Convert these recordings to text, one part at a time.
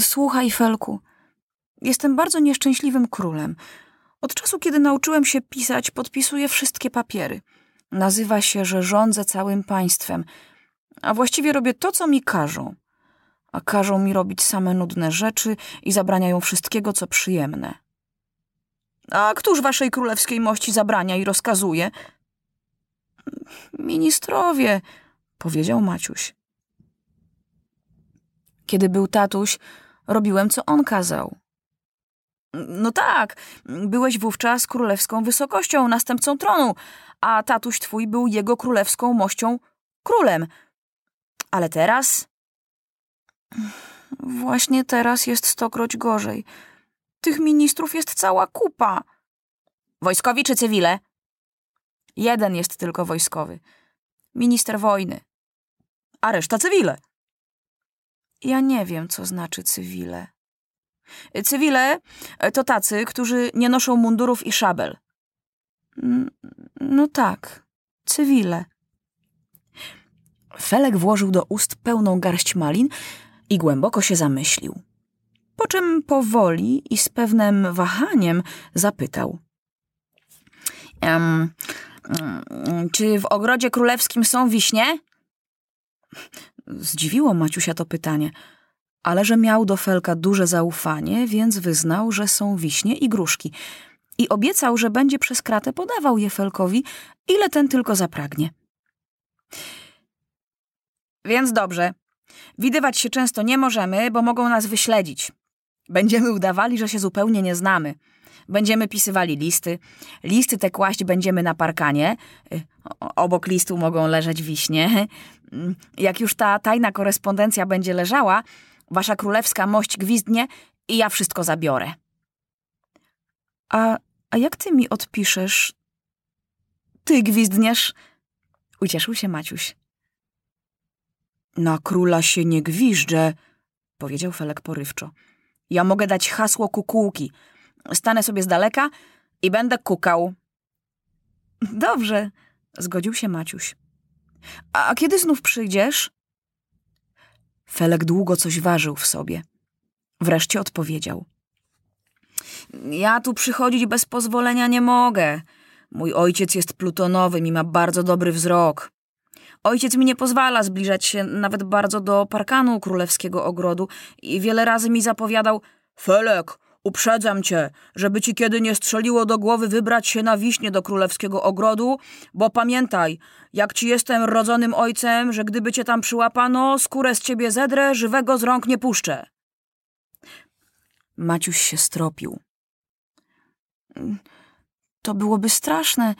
Słuchaj, Felku, jestem bardzo nieszczęśliwym królem. Od czasu, kiedy nauczyłem się pisać, podpisuję wszystkie papiery. Nazywa się, że rządzę całym państwem, a właściwie robię to, co mi każą. A każą mi robić same nudne rzeczy i zabraniają wszystkiego, co przyjemne. A któż waszej królewskiej mości zabrania i rozkazuje? Ministrowie, powiedział Maciuś. Kiedy był tatuś, robiłem, co on kazał. No tak, byłeś wówczas królewską wysokością, następcą tronu, a tatuś twój był jego królewską mością, królem. Ale teraz... Właśnie teraz jest stokroć gorzej. Tych ministrów jest cała kupa. Wojskowi czy cywile? Jeden jest tylko wojskowy. Minister wojny. A reszta cywile. Ja nie wiem, co znaczy cywile. Cywile to tacy, którzy nie noszą mundurów i szabel. No tak, cywile. Felek włożył do ust pełną garść malin i głęboko się zamyślił. Po czym powoli i z pewnym wahaniem zapytał. Um, czy w ogrodzie królewskim są wiśnie? Zdziwiło Maciusia to pytanie, ale że miał do Felka duże zaufanie, więc wyznał, że są wiśnie i gruszki i obiecał, że będzie przez kratę podawał je Felkowi, ile ten tylko zapragnie. Więc dobrze. Widywać się często nie możemy, bo mogą nas wyśledzić. Będziemy udawali, że się zupełnie nie znamy. Będziemy pisywali listy. Listy te kłaść będziemy na parkanie. Y, obok listu mogą leżeć wiśnie. Jak już ta tajna korespondencja będzie leżała, wasza królewska mość gwizdnie i ja wszystko zabiorę. A, a jak ty mi odpiszesz? Ty gwizdniesz? Ucieszył się Maciuś. Na króla się nie gwiżdżę, powiedział Felek porywczo. Ja mogę dać hasło kukułki. Stanę sobie z daleka i będę kukał. Dobrze, zgodził się Maciuś. A kiedy znów przyjdziesz? Felek długo coś ważył w sobie. Wreszcie odpowiedział. Ja tu przychodzić bez pozwolenia nie mogę. Mój ojciec jest plutonowym i ma bardzo dobry wzrok. Ojciec mi nie pozwala zbliżać się nawet bardzo do parkanu królewskiego ogrodu i wiele razy mi zapowiadał Felek, uprzedzam cię, żeby ci kiedy nie strzeliło do głowy wybrać się na wiśnie do królewskiego ogrodu, bo pamiętaj, jak ci jestem rodzonym ojcem, że gdyby cię tam przyłapano, skórę z ciebie zedrę, żywego z rąk nie puszczę. Maciuś się stropił. To byłoby straszne.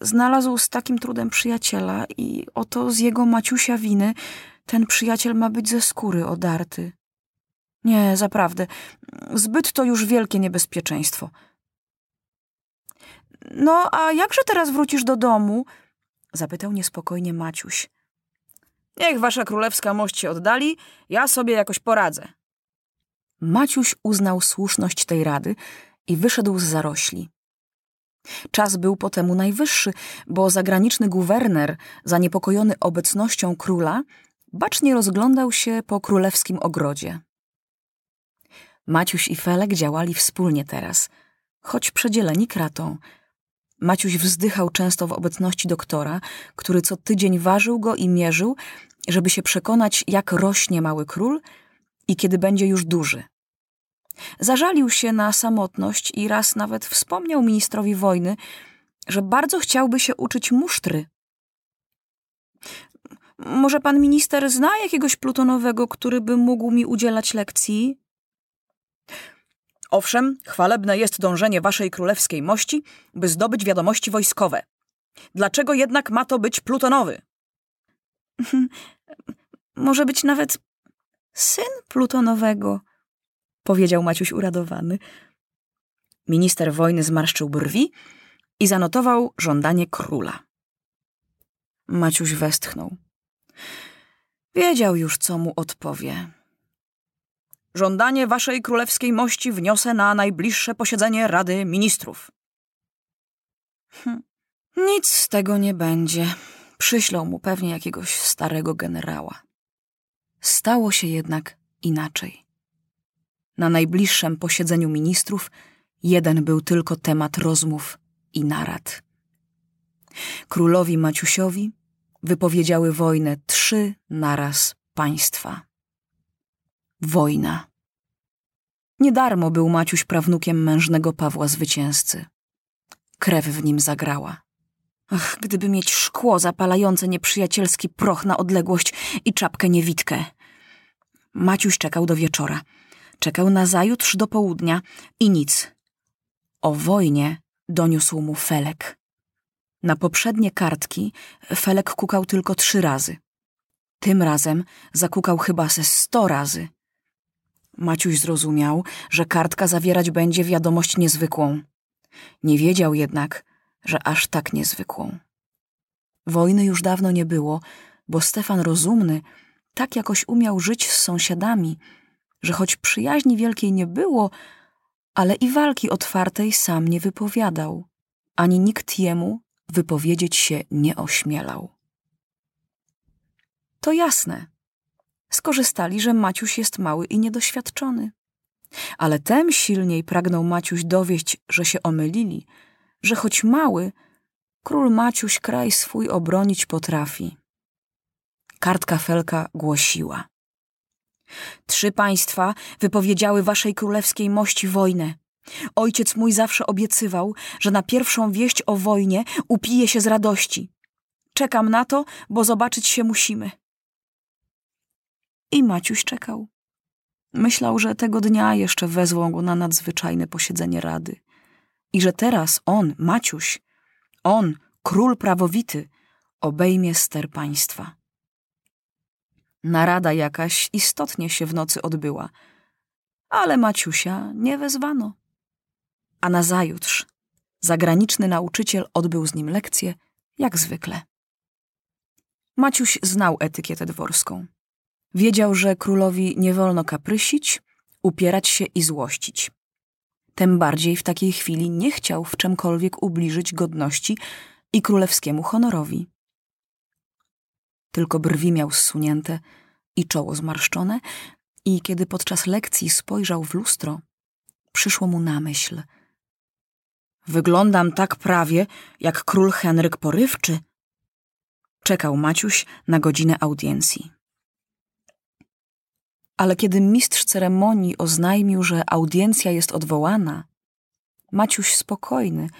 Znalazł z takim trudem przyjaciela i oto z jego Maciusia winy ten przyjaciel ma być ze skóry odarty. Nie, zaprawdę, zbyt to już wielkie niebezpieczeństwo. No, a jakże teraz wrócisz do domu? Zapytał niespokojnie Maciuś. Niech wasza królewska mość się oddali, ja sobie jakoś poradzę. Maciuś uznał słuszność tej rady i wyszedł z zarośli. Czas był po temu najwyższy, bo zagraniczny guwerner, zaniepokojony obecnością króla, bacznie rozglądał się po królewskim ogrodzie. Maciuś i Felek działali wspólnie teraz, choć przedzieleni kratą. Maciuś wzdychał często w obecności doktora, który co tydzień ważył go i mierzył, żeby się przekonać, jak rośnie mały król i kiedy będzie już duży. Zażalił się na samotność i raz nawet wspomniał ministrowi wojny, że bardzo chciałby się uczyć musztry. Może pan minister zna jakiegoś plutonowego, który by mógł mi udzielać lekcji? Owszem, chwalebne jest dążenie waszej królewskiej mości, by zdobyć wiadomości wojskowe. Dlaczego jednak ma to być plutonowy? Może być nawet syn plutonowego, powiedział Maciuś uradowany. Minister wojny zmarszczył brwi i zanotował żądanie króla. Maciuś westchnął. Wiedział już, co mu odpowie. Żądanie waszej królewskiej mości wniosę na najbliższe posiedzenie Rady Ministrów. Hm, nic z tego nie będzie. Przyślą mu pewnie jakiegoś starego generała. Stało się jednak inaczej. Na najbliższym posiedzeniu ministrów jeden był tylko temat rozmów i narad. Królowi Maciusiowi wypowiedziały wojnę trzy naraz państwa. Wojna. Niedarmo był Maciuś prawnukiem mężnego Pawła Zwycięzcy. Krew w nim zagrała. Ach, gdyby mieć szkło zapalające nieprzyjacielski proch na odległość i czapkę niewidkę. Maciuś czekał do wieczora. Czekał na zajutrz do południa i nic. O wojnie doniósł mu Felek. Na poprzednie kartki Felek kukał tylko trzy razy. Tym razem zakukał chyba ze sto razy. Maciuś zrozumiał, że kartka zawierać będzie wiadomość niezwykłą. Nie wiedział jednak, że aż tak niezwykłą. Wojny już dawno nie było, bo Stefan rozumny tak jakoś umiał żyć z sąsiadami, że choć przyjaźni wielkiej nie było, ale i walki otwartej sam nie wypowiadał, ani nikt jemu wypowiedzieć się nie ośmielał. To jasne. Skorzystali, że Maciuś jest mały i niedoświadczony. Ale tem silniej pragnął Maciuś dowieść, że się omylili, że choć mały, król Maciuś kraj swój obronić potrafi. Kartka Felka głosiła. Trzy państwa wypowiedziały waszej królewskiej mości wojnę. Ojciec mój zawsze obiecywał, że na pierwszą wieść o wojnie upije się z radości. Czekam na to, bo zobaczyć się musimy. I Maciuś czekał. Myślał, że tego dnia jeszcze wezwą go na nadzwyczajne posiedzenie rady. I że teraz on, Maciuś, on, król prawowity, obejmie ster państwa. Narada jakaś istotnie się w nocy odbyła, ale Maciusia nie wezwano. A nazajutrz zagraniczny nauczyciel odbył z nim lekcję, jak zwykle. Maciuś znał etykietę dworską. Wiedział, że królowi nie wolno kaprysić, upierać się i złościć. Tym bardziej w takiej chwili nie chciał w czemkolwiek ubliżyć godności i królewskiemu honorowi. Tylko brwi miał zsunięte i czoło zmarszczone, i kiedy podczas lekcji spojrzał w lustro, przyszło mu na myśl. Wyglądam tak prawie, jak król Henryk Porywczy. Czekał Maciuś na godzinę audiencji. Ale kiedy mistrz ceremonii oznajmił, że audiencja jest odwołana, Maciuś spokojny,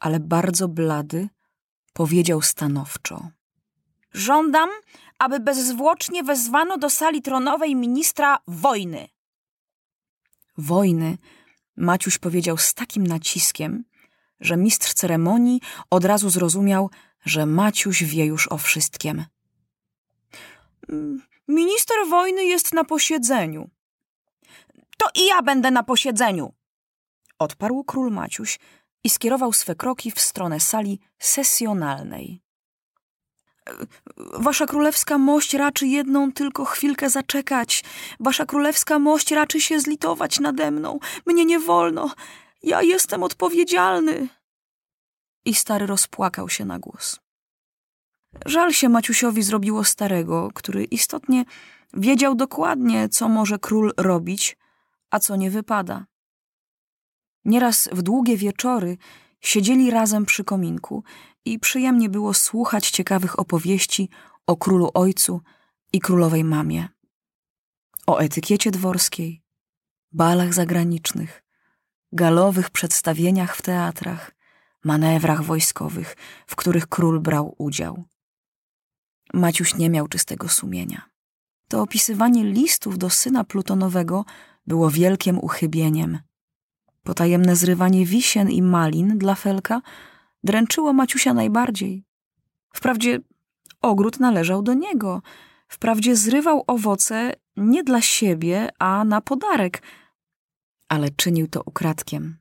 ale bardzo blady, powiedział stanowczo. Żądam, aby bezzwłocznie wezwano do sali tronowej ministra wojny. Wojny Maciuś powiedział z takim naciskiem, że mistrz ceremonii od razu zrozumiał, że Maciuś wie już o wszystkim. Minister wojny jest na posiedzeniu. To i ja będę na posiedzeniu, odparł król Maciuś i skierował swe kroki w stronę sali sesjonalnej. Wasza królewska mość raczy jedną tylko chwilkę zaczekać. Wasza królewska mość raczy się zlitować nade mną. Mnie nie wolno. Ja jestem odpowiedzialny. I stary rozpłakał się na głos. Żal się Maciusiowi zrobiło starego, który istotnie wiedział dokładnie, co może król robić, a co nie wypada. Nieraz w długie wieczory siedzieli razem przy kominku i przyjemnie było słuchać ciekawych opowieści o królu ojcu i królowej mamie. O etykiecie dworskiej, balach zagranicznych, galowych przedstawieniach w teatrach, manewrach wojskowych, w których król brał udział. Maciuś nie miał czystego sumienia. To opisywanie listów do syna plutonowego było wielkim uchybieniem. Potajemne zrywanie wisien i malin dla Felka dręczyło Maciusia najbardziej. Wprawdzie ogród należał do niego. Wprawdzie zrywał owoce nie dla siebie, a na podarek, ale czynił to ukradkiem.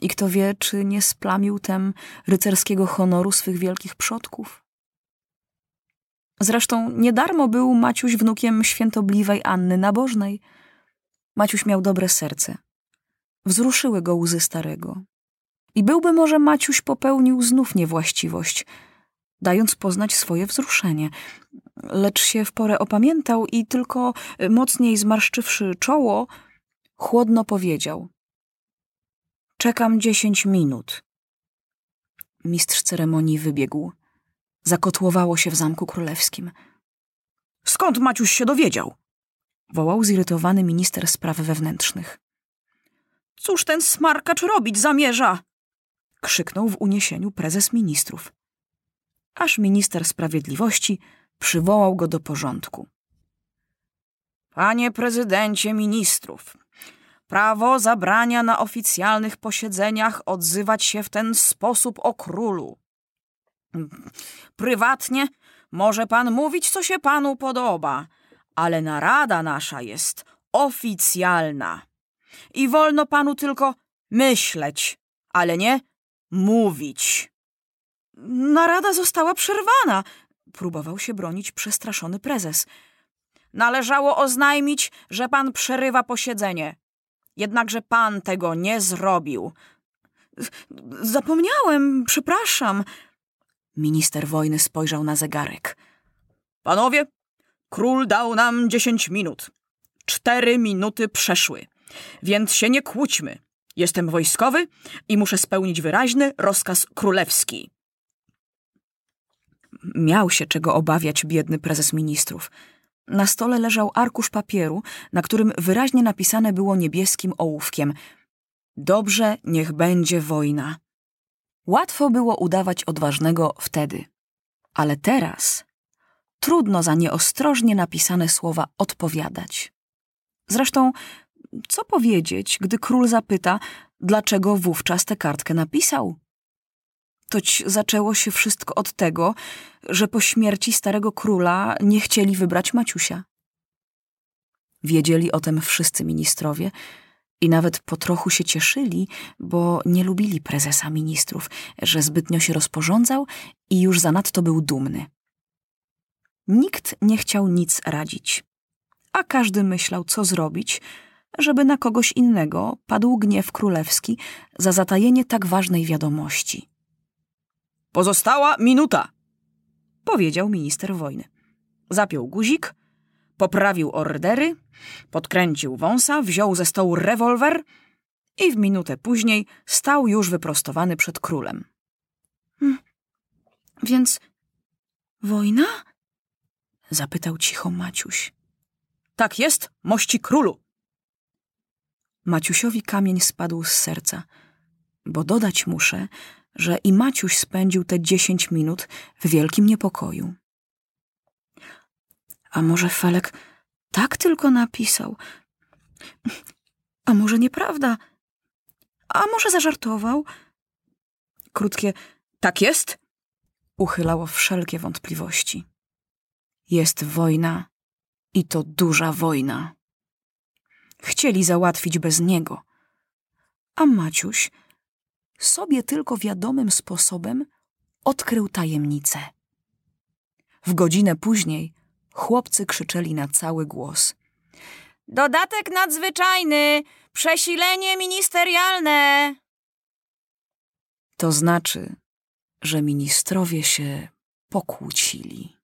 I kto wie, czy nie splamił tem rycerskiego honoru swych wielkich przodków. Zresztą niedarmo był Maciuś wnukiem świętobliwej Anny Nabożnej. Maciuś miał dobre serce. Wzruszyły go łzy starego. I byłby może Maciuś popełnił znów niewłaściwość, dając poznać swoje wzruszenie. lecz się w porę opamiętał i tylko mocniej zmarszczywszy czoło, chłodno powiedział: Czekam dziesięć minut. Mistrz ceremonii wybiegł. Zakotłowało się w zamku królewskim. Skąd Maciuś się dowiedział? wołał zirytowany minister spraw wewnętrznych. Cóż ten smarkacz robić zamierza? krzyknął w uniesieniu prezes ministrów. Aż minister sprawiedliwości przywołał go do porządku. Panie prezydencie ministrów, prawo zabrania na oficjalnych posiedzeniach odzywać się w ten sposób o królu. Prywatnie może pan mówić, co się panu podoba, ale narada nasza jest oficjalna. I wolno panu tylko myśleć, ale nie mówić. Narada została przerwana, próbował się bronić przestraszony prezes. Należało oznajmić, że pan przerywa posiedzenie. Jednakże pan tego nie zrobił. Zapomniałem, przepraszam. Minister wojny spojrzał na zegarek. Panowie, król dał nam dziesięć minut. Cztery minuty przeszły, więc się nie kłóćmy. Jestem wojskowy i muszę spełnić wyraźny rozkaz królewski. Miał się czego obawiać biedny prezes ministrów. Na stole leżał arkusz papieru, na którym wyraźnie napisane było niebieskim ołówkiem: Dobrze, niech będzie wojna. Łatwo było udawać odważnego wtedy, ale teraz trudno za nieostrożnie napisane słowa odpowiadać. Zresztą, co powiedzieć, gdy król zapyta, dlaczego wówczas tę kartkę napisał? Toć zaczęło się wszystko od tego, że po śmierci starego króla nie chcieli wybrać Maciusia. Wiedzieli o tym wszyscy ministrowie i nawet po trochu się cieszyli, bo nie lubili prezesa ministrów, że zbytnio się rozporządzał i już zanadto był dumny. Nikt nie chciał nic radzić, a każdy myślał, co zrobić, żeby na kogoś innego padł gniew królewski za zatajenie tak ważnej wiadomości. Pozostała minuta, powiedział minister wojny. Zapiął guzik, poprawił ordery, podkręcił wąsa, wziął ze stołu rewolwer i w minutę później stał już wyprostowany przed królem. Hmm, więc wojna? zapytał cicho Maciuś. Tak jest, mości królu. Maciusiowi kamień spadł z serca, bo dodać muszę, że i Maciuś spędził te dziesięć minut w wielkim niepokoju. A może Felek tak tylko napisał? A może nieprawda? A może zażartował? Krótkie tak jest uchylało wszelkie wątpliwości. Jest wojna i to duża wojna. Chcieli załatwić bez niego. A Maciuś sobie tylko wiadomym sposobem odkrył tajemnicę. W godzinę później chłopcy krzyczeli na cały głos. Dodatek nadzwyczajny! Przesilenie ministerialne! To znaczy, że ministrowie się pokłócili.